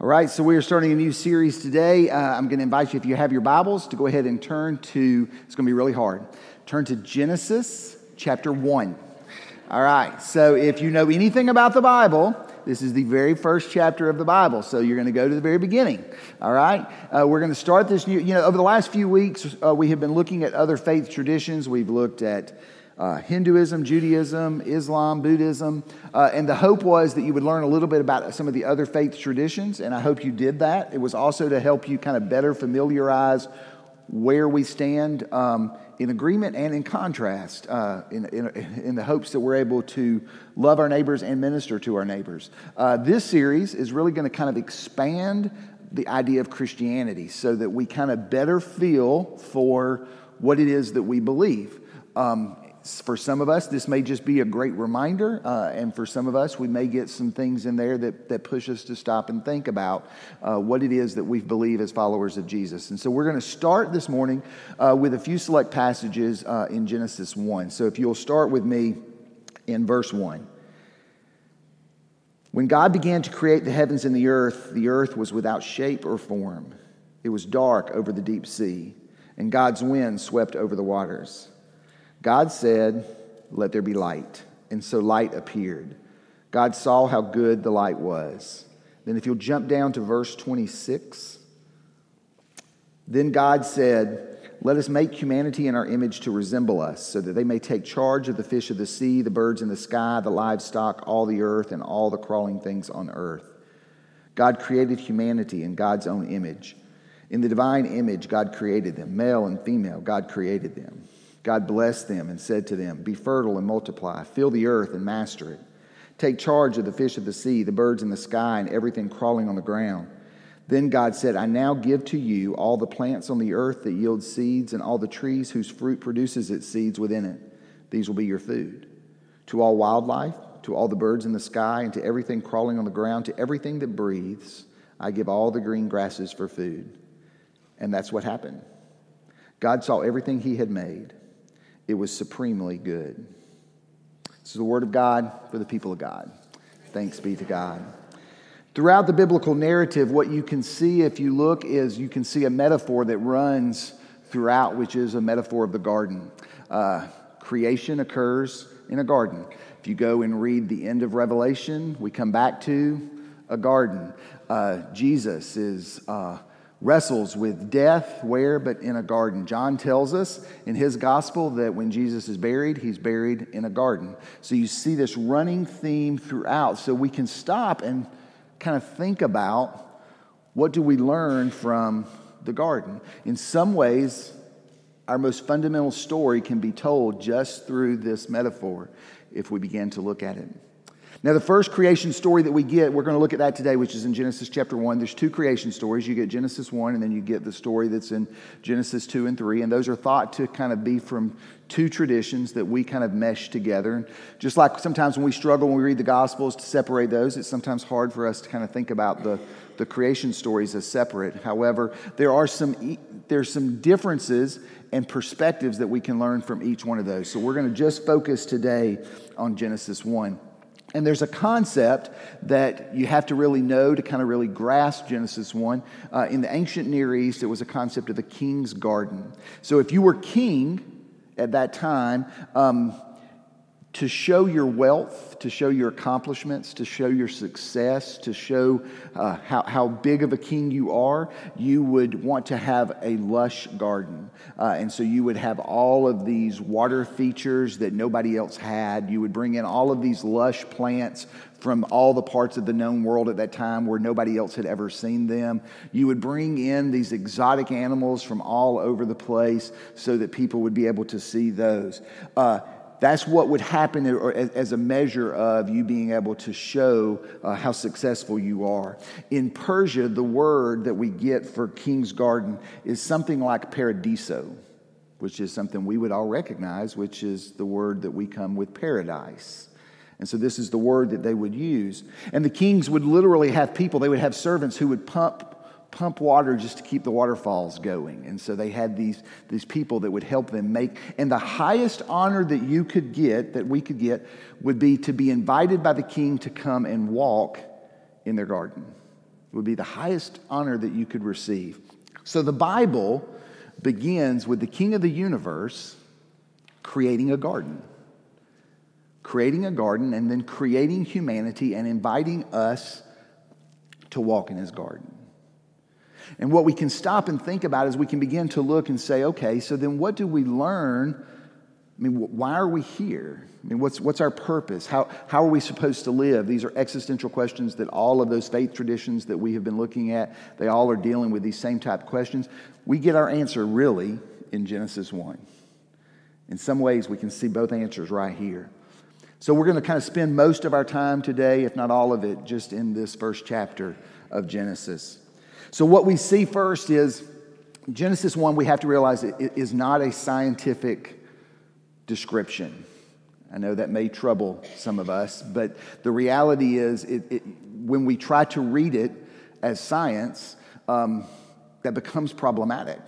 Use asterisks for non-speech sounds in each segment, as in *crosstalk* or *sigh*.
All right, so we are starting a new series today. Uh, I'm going to invite you, if you have your Bibles, to go ahead and turn to, it's going to be really hard, turn to Genesis chapter 1. All right, so if you know anything about the Bible, this is the very first chapter of the Bible. So you're going to go to the very beginning. All right, uh, we're going to start this new, you know, over the last few weeks, uh, we have been looking at other faith traditions. We've looked at uh, Hinduism, Judaism, Islam, Buddhism. Uh, and the hope was that you would learn a little bit about some of the other faith traditions, and I hope you did that. It was also to help you kind of better familiarize where we stand um, in agreement and in contrast, uh, in, in, in, the hopes that we're able to love our neighbors and minister to our neighbors. Uh, this series is really going to kind of expand the idea of Christianity so that we kind of better feel for what it is that we believe. Um, for some of us, this may just be a great reminder, uh, and for some of us, we may get some things in there that, that push us to stop and think about uh, what it is that we believe as followers of Jesus. And so we're going to start this morning uh, with a few select passages uh, in Genesis 1. So if you'll start with me in verse 1. When God began to create the heavens and the earth, the earth was without shape or form. It was dark over the deep sea, and God's wind swept over the waters. God said, Let there be light. And so light appeared. God saw how good the light was. Then, if you'll jump down to verse 26, then God said, Let us make humanity in our image to resemble us, so that they may take charge of the fish of the sea, the birds in the sky, the livestock, all the earth, and all the crawling things on earth. God created humanity in God's own image. In the divine image, God created them. Male and female, God created them. God blessed them and said to them, Be fertile and multiply, fill the earth and master it. Take charge of the fish of the sea, the birds in the sky, and everything crawling on the ground. Then God said, I now give to you all the plants on the earth that yield seeds, and all the trees whose fruit produces its seeds within it. These will be your food. To all wildlife, to all the birds in the sky, and to everything crawling on the ground, to everything that breathes, I give all the green grasses for food. And that's what happened. God saw everything he had made it was supremely good. This is the word of God for the people of God. Thanks be to God. Throughout the biblical narrative, what you can see if you look is you can see a metaphor that runs throughout, which is a metaphor of the garden. Uh, creation occurs in a garden. If you go and read the end of Revelation, we come back to a garden. Uh, Jesus is uh, wrestles with death where but in a garden. John tells us in his gospel that when jesus is buried he's buried in a garden. So you see this running theme throughout. So we can stop and kind of think about what do we learn from the garden. In some ways our most fundamental story can be told just through this metaphor if we begin to look at it now, the first creation story that we get, we're going to look at that today, which is in Genesis chapter 1. There's two creation stories. You get Genesis 1, and then you get the story that's in Genesis 2 and 3. And those are thought to kind of be from two traditions that we kind of mesh together. And just like sometimes when we struggle when we read the Gospels to separate those, it's sometimes hard for us to kind of think about the, the creation stories as separate. However, there are some, there's some differences and perspectives that we can learn from each one of those. So we're going to just focus today on Genesis 1. And there's a concept that you have to really know to kind of really grasp Genesis 1. Uh, in the ancient Near East, it was a concept of the king's garden. So if you were king at that time, um, to show your wealth, to show your accomplishments, to show your success, to show uh, how, how big of a king you are, you would want to have a lush garden. Uh, and so you would have all of these water features that nobody else had. You would bring in all of these lush plants from all the parts of the known world at that time where nobody else had ever seen them. You would bring in these exotic animals from all over the place so that people would be able to see those. Uh, that's what would happen as a measure of you being able to show uh, how successful you are. In Persia, the word that we get for king's garden is something like paradiso, which is something we would all recognize, which is the word that we come with paradise. And so this is the word that they would use. And the kings would literally have people, they would have servants who would pump pump water just to keep the waterfalls going. And so they had these, these people that would help them make. And the highest honor that you could get, that we could get, would be to be invited by the king to come and walk in their garden. It would be the highest honor that you could receive. So the Bible begins with the king of the universe creating a garden. Creating a garden and then creating humanity and inviting us to walk in his garden. And what we can stop and think about is we can begin to look and say, okay, so then what do we learn? I mean, why are we here? I mean, what's, what's our purpose? How, how are we supposed to live? These are existential questions that all of those faith traditions that we have been looking at, they all are dealing with these same type of questions. We get our answer really in Genesis 1. In some ways, we can see both answers right here. So we're going to kind of spend most of our time today, if not all of it, just in this first chapter of Genesis. So, what we see first is Genesis 1, we have to realize it is not a scientific description. I know that may trouble some of us, but the reality is, it, it, when we try to read it as science, um, that becomes problematic.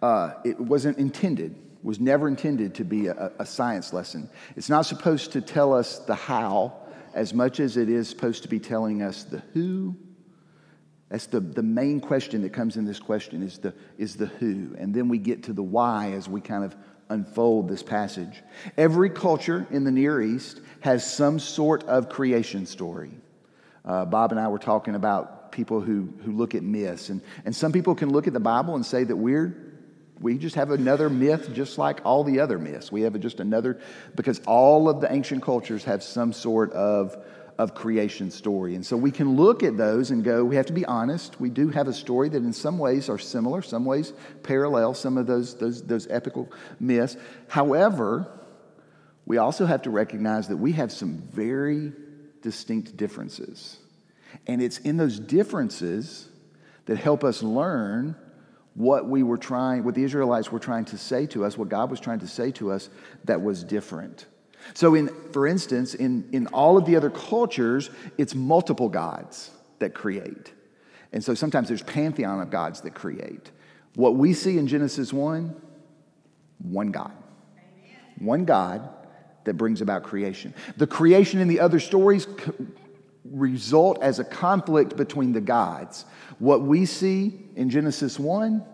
Uh, it wasn't intended, was never intended to be a, a science lesson. It's not supposed to tell us the how as much as it is supposed to be telling us the who that's the, the main question that comes in this question is the, is the who. And then we get to the why as we kind of unfold this passage. Every culture in the Near East has some sort of creation story. Uh, Bob and I were talking about people who, who look at myths. And, and some people can look at the Bible and say that we're, we just have another myth just like all the other myths. We have just another, because all of the ancient cultures have some sort of of creation story. And so we can look at those and go, we have to be honest. We do have a story that in some ways are similar, some ways parallel some of those, those, those epical myths. However, we also have to recognize that we have some very distinct differences. And it's in those differences that help us learn what we were trying, what the Israelites were trying to say to us, what God was trying to say to us that was different. So, in, for instance, in, in all of the other cultures, it's multiple gods that create. And so sometimes there's pantheon of gods that create. What we see in Genesis 1, one God. One God that brings about creation. The creation in the other stories result as a conflict between the gods. What we see in Genesis 1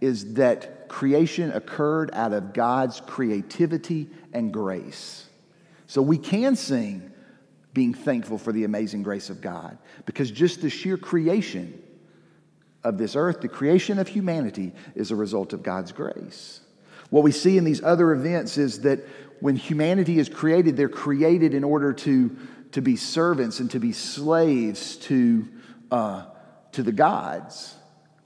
is that creation occurred out of God's creativity and grace. So we can sing being thankful for the amazing grace of God because just the sheer creation of this earth, the creation of humanity, is a result of God's grace. What we see in these other events is that when humanity is created, they're created in order to, to be servants and to be slaves to, uh, to the gods.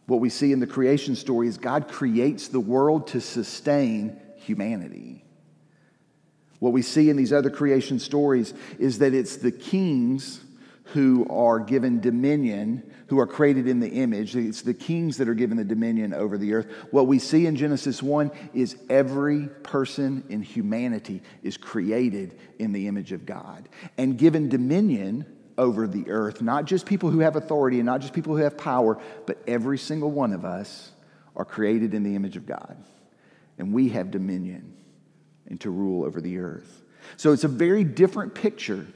What we see in the creation story is God creates the world to sustain humanity. What we see in these other creation stories is that it's the kings who are given dominion, who are created in the image. It's the kings that are given the dominion over the earth. What we see in Genesis 1 is every person in humanity is created in the image of God and given dominion over the earth. Not just people who have authority and not just people who have power, but every single one of us are created in the image of God. And we have dominion and to rule over the earth. So it's a very different picture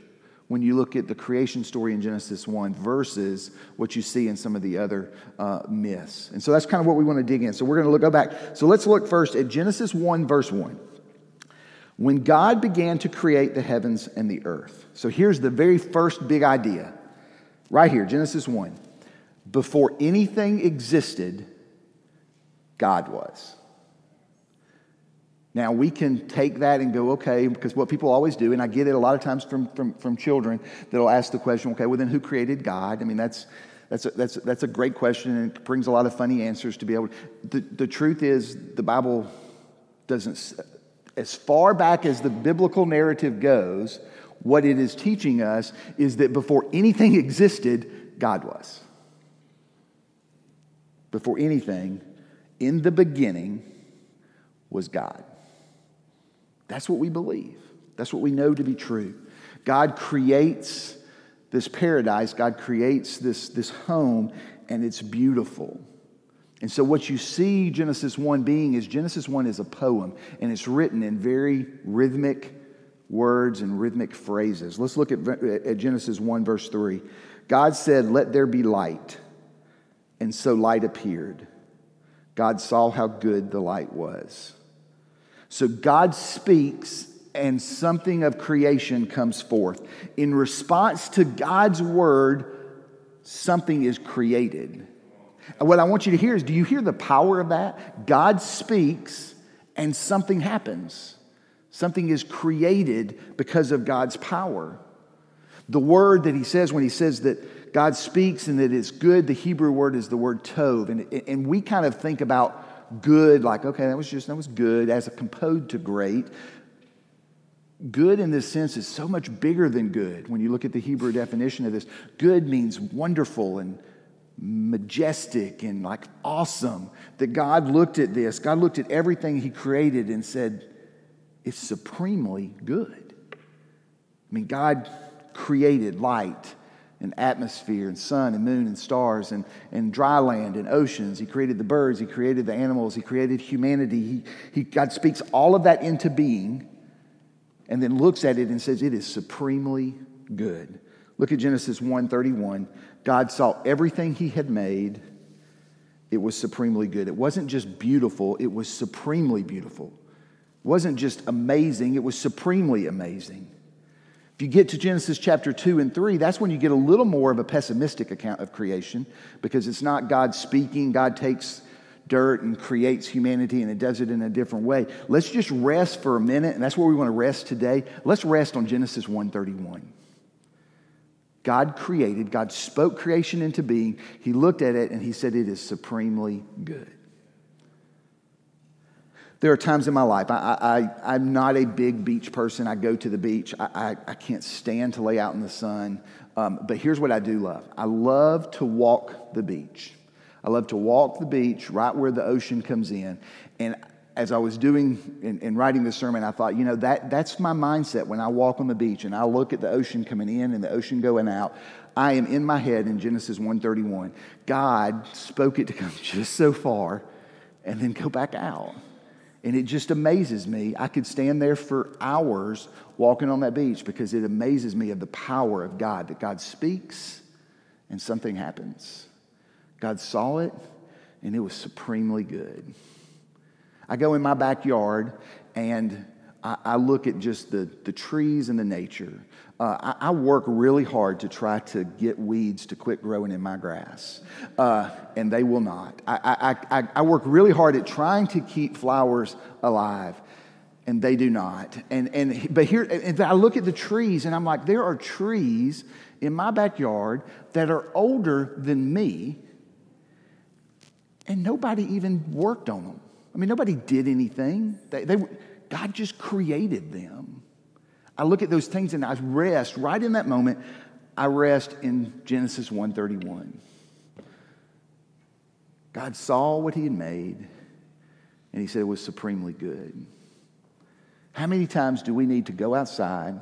when you look at the creation story in Genesis 1 versus what you see in some of the other uh, myths. And so that's kind of what we want to dig in. So we're going to look, go back. So let's look first at Genesis 1, verse 1. When God began to create the heavens and the earth. So here's the very first big idea. Right here, Genesis 1. Before anything existed, God was. Now, we can take that and go, okay, because what people always do, and I get it a lot of times from, from, from children that'll ask the question, okay, well, then who created God? I mean, that's, that's, a, that's, that's a great question and it brings a lot of funny answers to be able to. The, the truth is, the Bible doesn't, as far back as the biblical narrative goes, what it is teaching us is that before anything existed, God was. Before anything, in the beginning was God. That's what we believe. That's what we know to be true. God creates this paradise, God creates this, this home, and it's beautiful. And so, what you see Genesis 1 being is Genesis 1 is a poem, and it's written in very rhythmic words and rhythmic phrases. Let's look at, at Genesis 1, verse 3. God said, Let there be light, And so light appeared. God saw how good the light was. So God speaks, and something of creation comes forth. In response to God's word, something is created. And what I want you to hear is do you hear the power of that? God speaks, and something happens. Something is created because of God's power. The word that he says when he says that God speaks and that it's good, the Hebrew word is the word tov. And, and we kind of think about good like, okay, that was just, that was good, as a opposed to great. Good in this sense is so much bigger than good. When you look at the Hebrew definition of this, good means wonderful and majestic and like awesome. That God looked at this, God looked at everything He created and said, it's supremely good. I mean, God created light and atmosphere and sun and moon and stars and, and dry land and oceans. He created the birds, He created the animals, He created humanity. He, he, God speaks all of that into being and then looks at it and says, It is supremely good. Look at Genesis 1:31. God saw everything he had made. It was supremely good. It wasn't just beautiful, it was supremely beautiful. It wasn't just amazing, it was supremely amazing. If you get to Genesis chapter 2 and 3, that's when you get a little more of a pessimistic account of creation because it's not God speaking. God takes dirt and creates humanity and it does it in a different way. Let's just rest for a minute, and that's where we want to rest today. Let's rest on Genesis 1:31. God created, God spoke creation into being. He looked at it and he said, It is supremely good. There are times in my life, I, I, am not a big beach person. I go to the beach. I, I, I can't stand to lay out in the sun. Um, but here's what I do love I love to walk the beach. I love to walk the beach right where the ocean comes in. And as I was doing and, writing this sermon, I thought, you know, that, that's my mindset when I walk on the beach and I look at the ocean coming in and the ocean going out. I am in my head in Genesis 131. God spoke it to come *laughs* just so far and then go back out. And it just amazes me. I could stand there for hours walking on that beach because it amazes me of the power of God, that God speaks and something happens. God saw it and it was supremely good. I go in my backyard and I, look at just the, the trees and the nature. Uh, I, I, work really hard to try to get weeds to quit growing in my grass, uh, and they will not. I, I, I, work really hard at trying to keep flowers alive, and they do not. And, and, but here, and I look at the trees, and I'm like, there are trees in my backyard that are older than me, and nobody even worked on them. I mean, nobody did anything. They, they, God just created them. I look at those things and I rest right in that moment. I rest in Genesis 1:31. God saw what he had made and he said it was supremely good. How many times do we need to go outside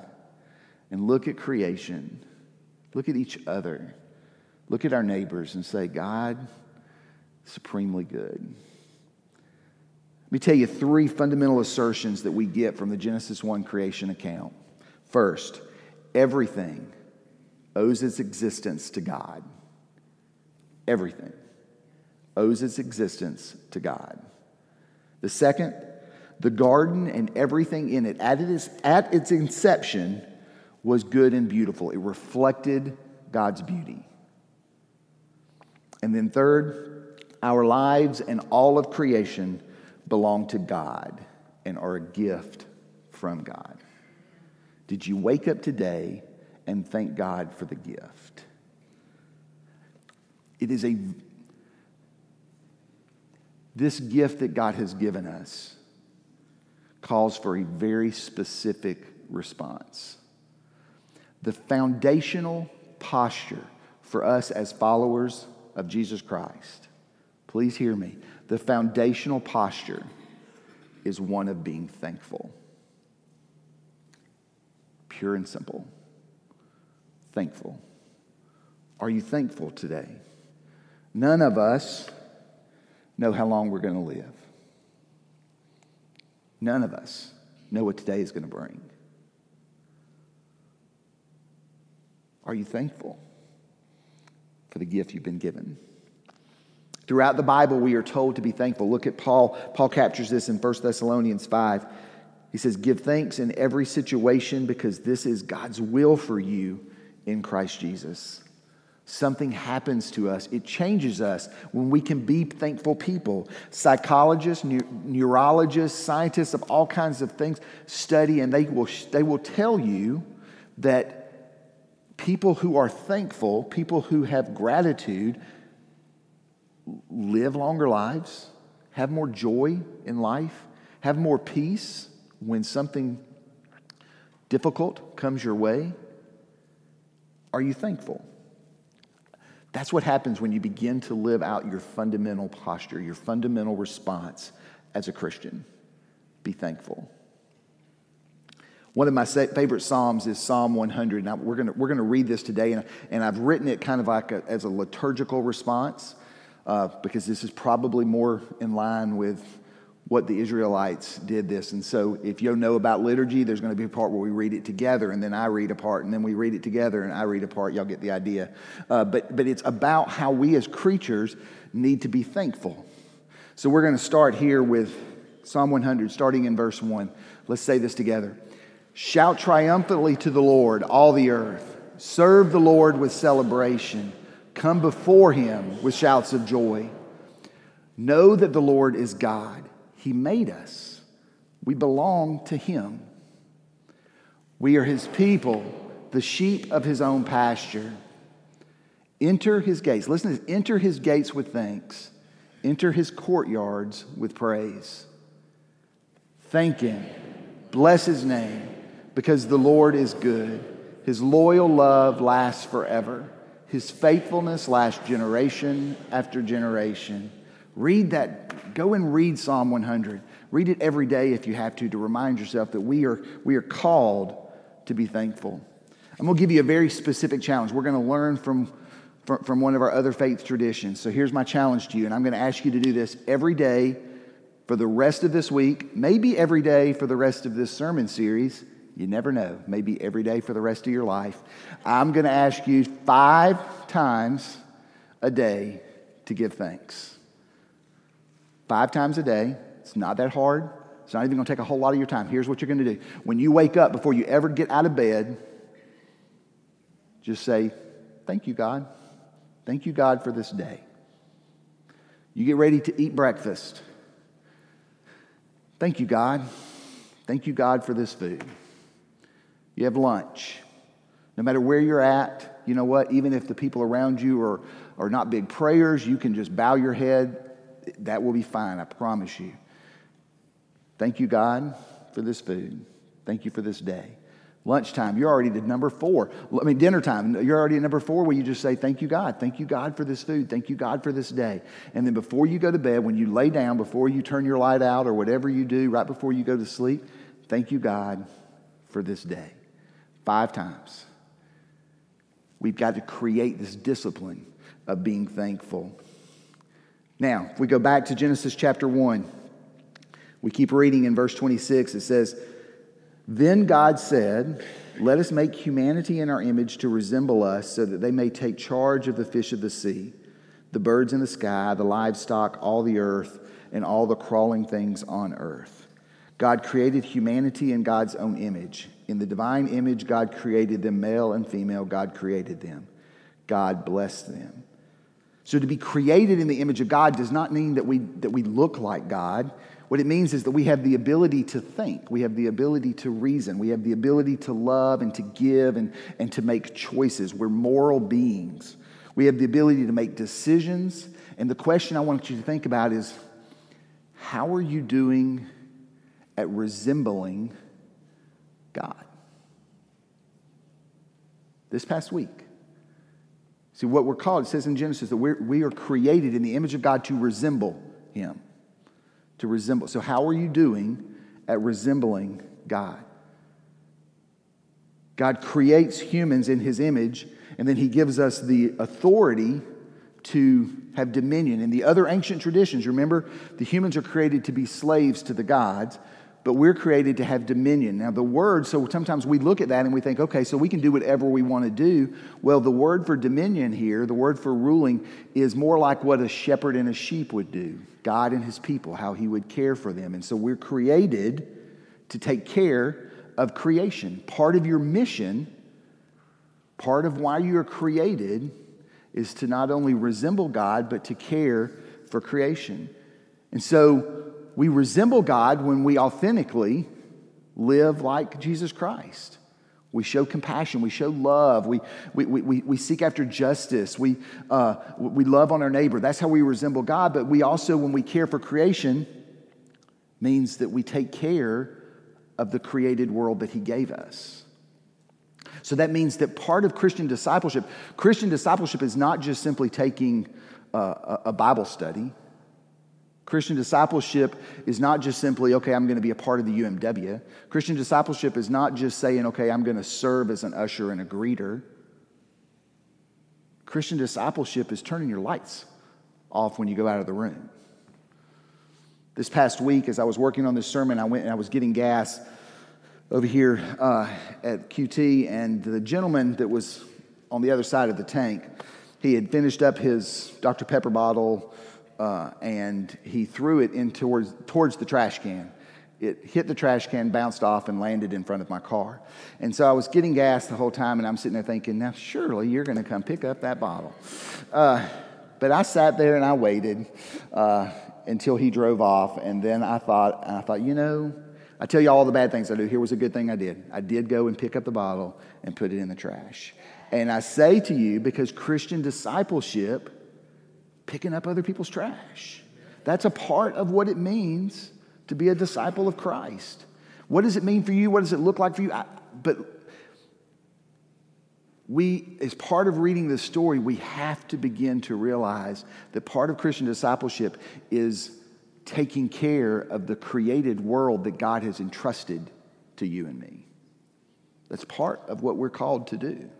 and look at creation, look at each other, look at our neighbors and say, God, supremely good? Let me tell you three fundamental assertions that we get from the Genesis 1 creation account. First, everything owes its existence to God. Everything owes its existence to God. The second, the garden and everything in it at its, at its inception was good and beautiful. It reflected God's beauty. And then, third, our lives and all of creation belong to God and are a gift from God. Did you wake up today and thank God for the gift? It is a this gift that God has given us calls for a very specific response. The foundational posture for us as followers of Jesus Christ, please hear me. The foundational posture is one of being thankful pure and simple. Thankful. Are you thankful today? None of us know how long we're going to live. None of us know what today is going to bring. Are you thankful for the gift you've been given? Throughout the Bible, we are told to be thankful. Look at Paul. Paul captures this in 1 Thessalonians 5. He says, Give thanks in every situation because this is God's will for you in Christ Jesus. Something happens to us. It changes us when we can be thankful people. Psychologists, neurologists, scientists of all kinds of things study and they will, they will tell you that people who are thankful, people who have gratitude, live longer lives, have more joy in life, have more peace when something difficult comes your way. Are you thankful? That's what happens when you begin to live out your fundamental posture, your fundamental response as a Christian. Be thankful. One of my favorite Psalms is Psalm 100. Now, we're going we're gonna read this today, and, and I've written it kind of like a, as a liturgical response uh, because this is probably more in line with what the Israelites did this. And so, if you know about liturgy, there's going to be a part where we read it together, and then I read a part, and then we read it together, and I read a part. Y'all get the idea. Uh, but, but it's about how we as creatures need to be thankful. So, we're going to start here with Psalm 100, starting in verse 1. Let's say this together Shout triumphantly to the Lord, all the earth. Serve the Lord with celebration. Come before him with shouts of joy. Know that the Lord is God. He made us. We belong to him. We are his people, the sheep of his own pasture. Enter his gates. Listen to this. Enter his gates with thanks. Enter his courtyards with praise. Thank him. Bless his name because the Lord is good. His loyal love lasts forever. His faithfulness lasts generation after generation. Read that. Go and read Psalm 100. Read it every day if you have to to remind yourself that we are, we are called to be thankful. I'm going to give you a very specific challenge. We're going to learn from, from, from one of our other faith traditions. So here's my challenge to you, and I'm going to ask you to do this every day for the rest of this week, maybe every day for the rest of this sermon series. You never know. Maybe every day for the rest of your life. I'm going to ask you five times a day to give thanks. Five times a day. It's not that hard. It's not even going to take a whole lot of your time. Here's what you're going to do. When you wake up, before you ever get out of bed, just say, Thank you, God. Thank you, God, for this day. You get ready to eat breakfast. Thank you, God. Thank you, God, for this food. You have lunch. No matter where you're at, you know what? Even if the people around you are, are not big prayers, you can just bow your head. That will be fine, I promise you. Thank you, God, for this food. Thank you for this day. Lunchtime, you're already at number four. I mean, dinner time, you're already at number four where you just say, Thank you, God. Thank you, God, for this food. Thank you, God, for this day. And then before you go to bed, when you lay down, before you turn your light out or whatever you do, right before you go to sleep, thank you, God, for this day five times. We've got to create this discipline of being thankful. Now, if we go back to Genesis chapter 1, we keep reading in verse 26. It says, Then God said, Let us make humanity in our image to resemble us, so that they may take charge of the fish of the sea, the birds in the sky, the livestock, all the earth, and all the crawling things on earth. God created humanity in God's own image. In the divine image, God created them, male and female, God created them. God blessed them. So to be created in the image of God does not mean that we, that we look like God. What it means is that we have the ability to think, we have the ability to reason, we have the ability to love and to give and, and to make choices. We're moral beings. We have the ability to make decisions. And the question I want you to think about is how are you doing at resembling God. This past week. See, what we're called, it says in Genesis that we're, we are created in the image of God to resemble Him. To resemble. So, how are you doing at resembling God? God creates humans in His image, and then He gives us the authority to have dominion. In the other ancient traditions, remember, the humans are created to be slaves to the gods. But we're created to have dominion. Now, the word, so sometimes we look at that and we think, okay, so we can do whatever we want to do. Well, the word for dominion here, the word for ruling, is more like what a shepherd and a sheep would do God and his people, how he would care for them. And so we're created to take care of creation. Part of your mission, part of why you're created, is to not only resemble God, but to care for creation. And so we resemble God when we authentically live like Jesus Christ. We show compassion. We show love. We, we, we, we seek after justice. We, uh, we love on our neighbor. That's how we resemble God. But we also, when we care for creation, means that we take care of the created world that He gave us. So that means that part of Christian discipleship, Christian discipleship is not just simply taking a, a Bible study. Christian discipleship is not just simply, okay, I'm going to be a part of the UMW. Christian discipleship is not just saying, okay, I'm going to serve as an usher and a greeter. Christian discipleship is turning your lights off when you go out of the room. This past week, as I was working on this sermon, I went and I was getting gas over here uh, at QT, and the gentleman that was on the other side of the tank, he had finished up his Dr. Pepper bottle uh, and he threw it in towards, towards the trash can. It hit the trash can, bounced off, and landed in front of my car. And so I was getting gas the whole time, and I'm sitting there thinking, now surely you're going to come pick up that bottle. Uh, but I sat there and I waited uh, until he drove off, and then I thought, I thought, you know, I tell you all the bad things I do. Here was a good thing I did. I did go and pick up the bottle and put it in the trash. And I say to you, because Christian discipleship picking up other people's trash. That's a part of what it means to be a disciple of Christ. What does it mean for you? What does it look like for you? I, but we, as part of reading this story, we have to begin to realize that part of Christian discipleship is taking care of the created world that God has entrusted to you and me. That's part of what we're called to do.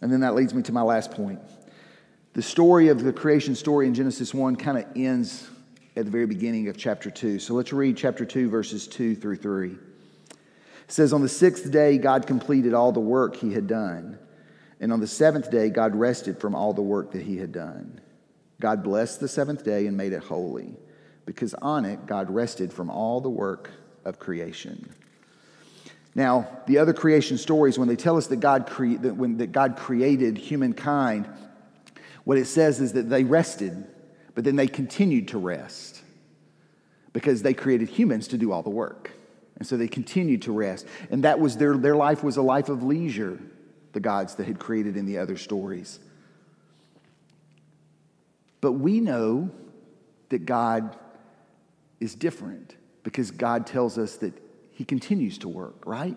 And then that leads me to my last point. The story of the creation story in Genesis 1 kind of ends at the very beginning of chapter 2. So let's read chapter 2, verses 2 through 3. It says, On the sixth day, God completed all the work he had done. And on the seventh day, God rested from all the work that he had done. God blessed the seventh day and made it holy, because on it, God rested from all the work of creation. Now, the other creation stories, when they tell us that God, cre- that when, that God created humankind, what it says is that they rested, but then they continued to rest because they created humans to do all the work. And so they continued to rest. And that was their, their life was a life of leisure, the gods that had created in the other stories. But we know that God is different because God tells us that He continues to work, right?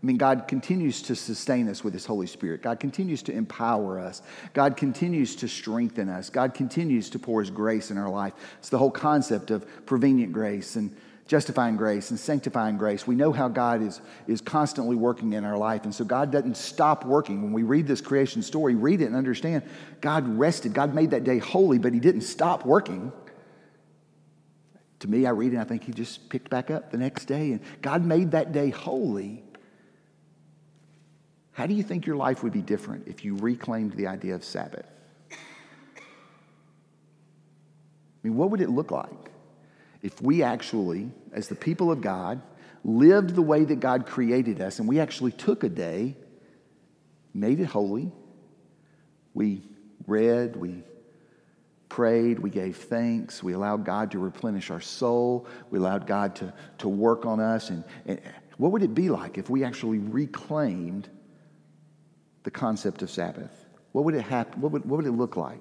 I mean, God continues to sustain us with His Holy Spirit. God continues to empower us. God continues to strengthen us. God continues to pour His grace in our life. It's the whole concept of prevenient grace and justifying grace and sanctifying grace. We know how God is, is constantly working in our life. And so God doesn't stop working. When we read this creation story, read it and understand God rested. God made that day holy, but He didn't stop working. To me, I read it and I think He just picked back up the next day. And God made that day holy how do you think your life would be different if you reclaimed the idea of Sabbath? I mean, what would it look like if we actually, as the people of God, lived the way that God created us and we actually took a day, made it holy, we read, we prayed, we gave thanks, we allowed God to replenish our soul, we allowed God to, to work on us. And, and what would it be like if we actually reclaimed the concept of Sabbath? What would it happen? What would, what would it look like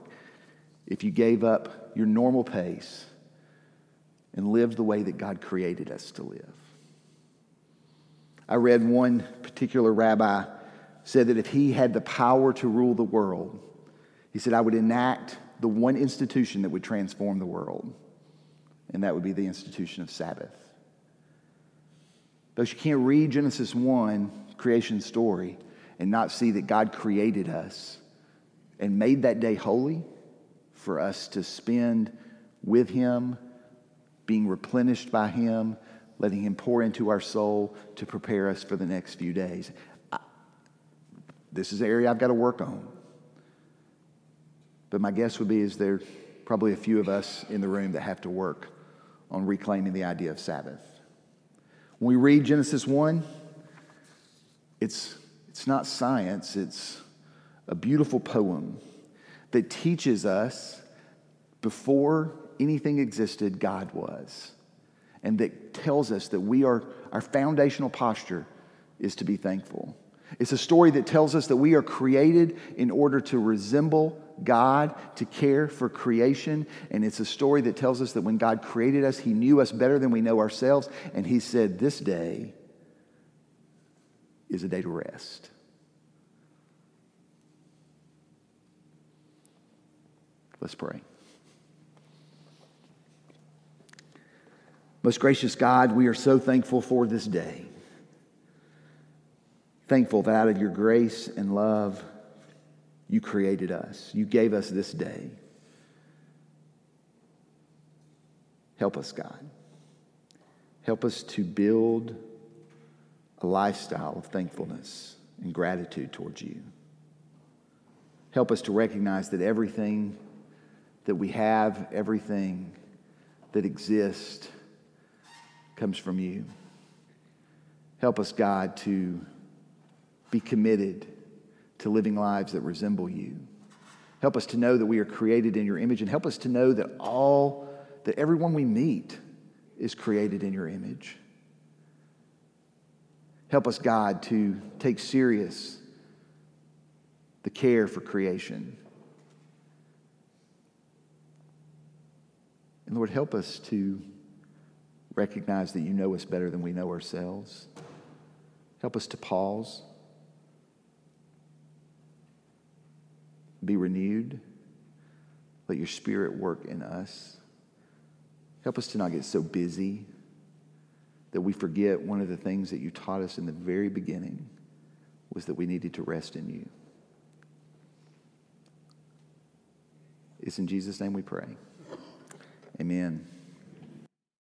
if you gave up your normal pace and lived the way that God created us to live? I read one particular rabbi said that if he had the power to rule the world, he said, I would enact the one institution that would transform the world, and that would be the institution of Sabbath. Though you can't read Genesis 1, creation story, and not see that God created us and made that day holy for us to spend with Him, being replenished by Him, letting Him pour into our soul to prepare us for the next few days. I, this is an area I've got to work on. But my guess would be is there probably a few of us in the room that have to work on reclaiming the idea of Sabbath. When we read Genesis 1, it's, it's not science, it's a beautiful poem that teaches us before anything existed, God was. And that tells us that we are, our foundational posture is to be thankful. It's a story that tells us that we are created in order to resemble God, to care for creation. And it's a story that tells us that when God created us, He knew us better than we know ourselves. And He said, This day is a day to rest. Let's pray. Most gracious God, we are so thankful for this day. Thankful that out of your grace and love, you created us. You gave us this day. Help us, God. Help us to build a lifestyle of thankfulness and gratitude towards you. Help us to recognize that everything that we have, everything that exists, comes from you. Help us, God, to be committed to living lives that resemble you. Help us to know that we are created in your image and help us to know that all, that everyone we meet is created in your image. Help us, God, to take serious the care for creation. And Lord, help us to recognize that you know us better than we know ourselves. Help us to pause, be renewed, let your spirit work in us. Help us to not get so busy that we forget one of the things that you taught us in the very beginning was that we needed to rest in you. It's in Jesus' name we pray. Amen.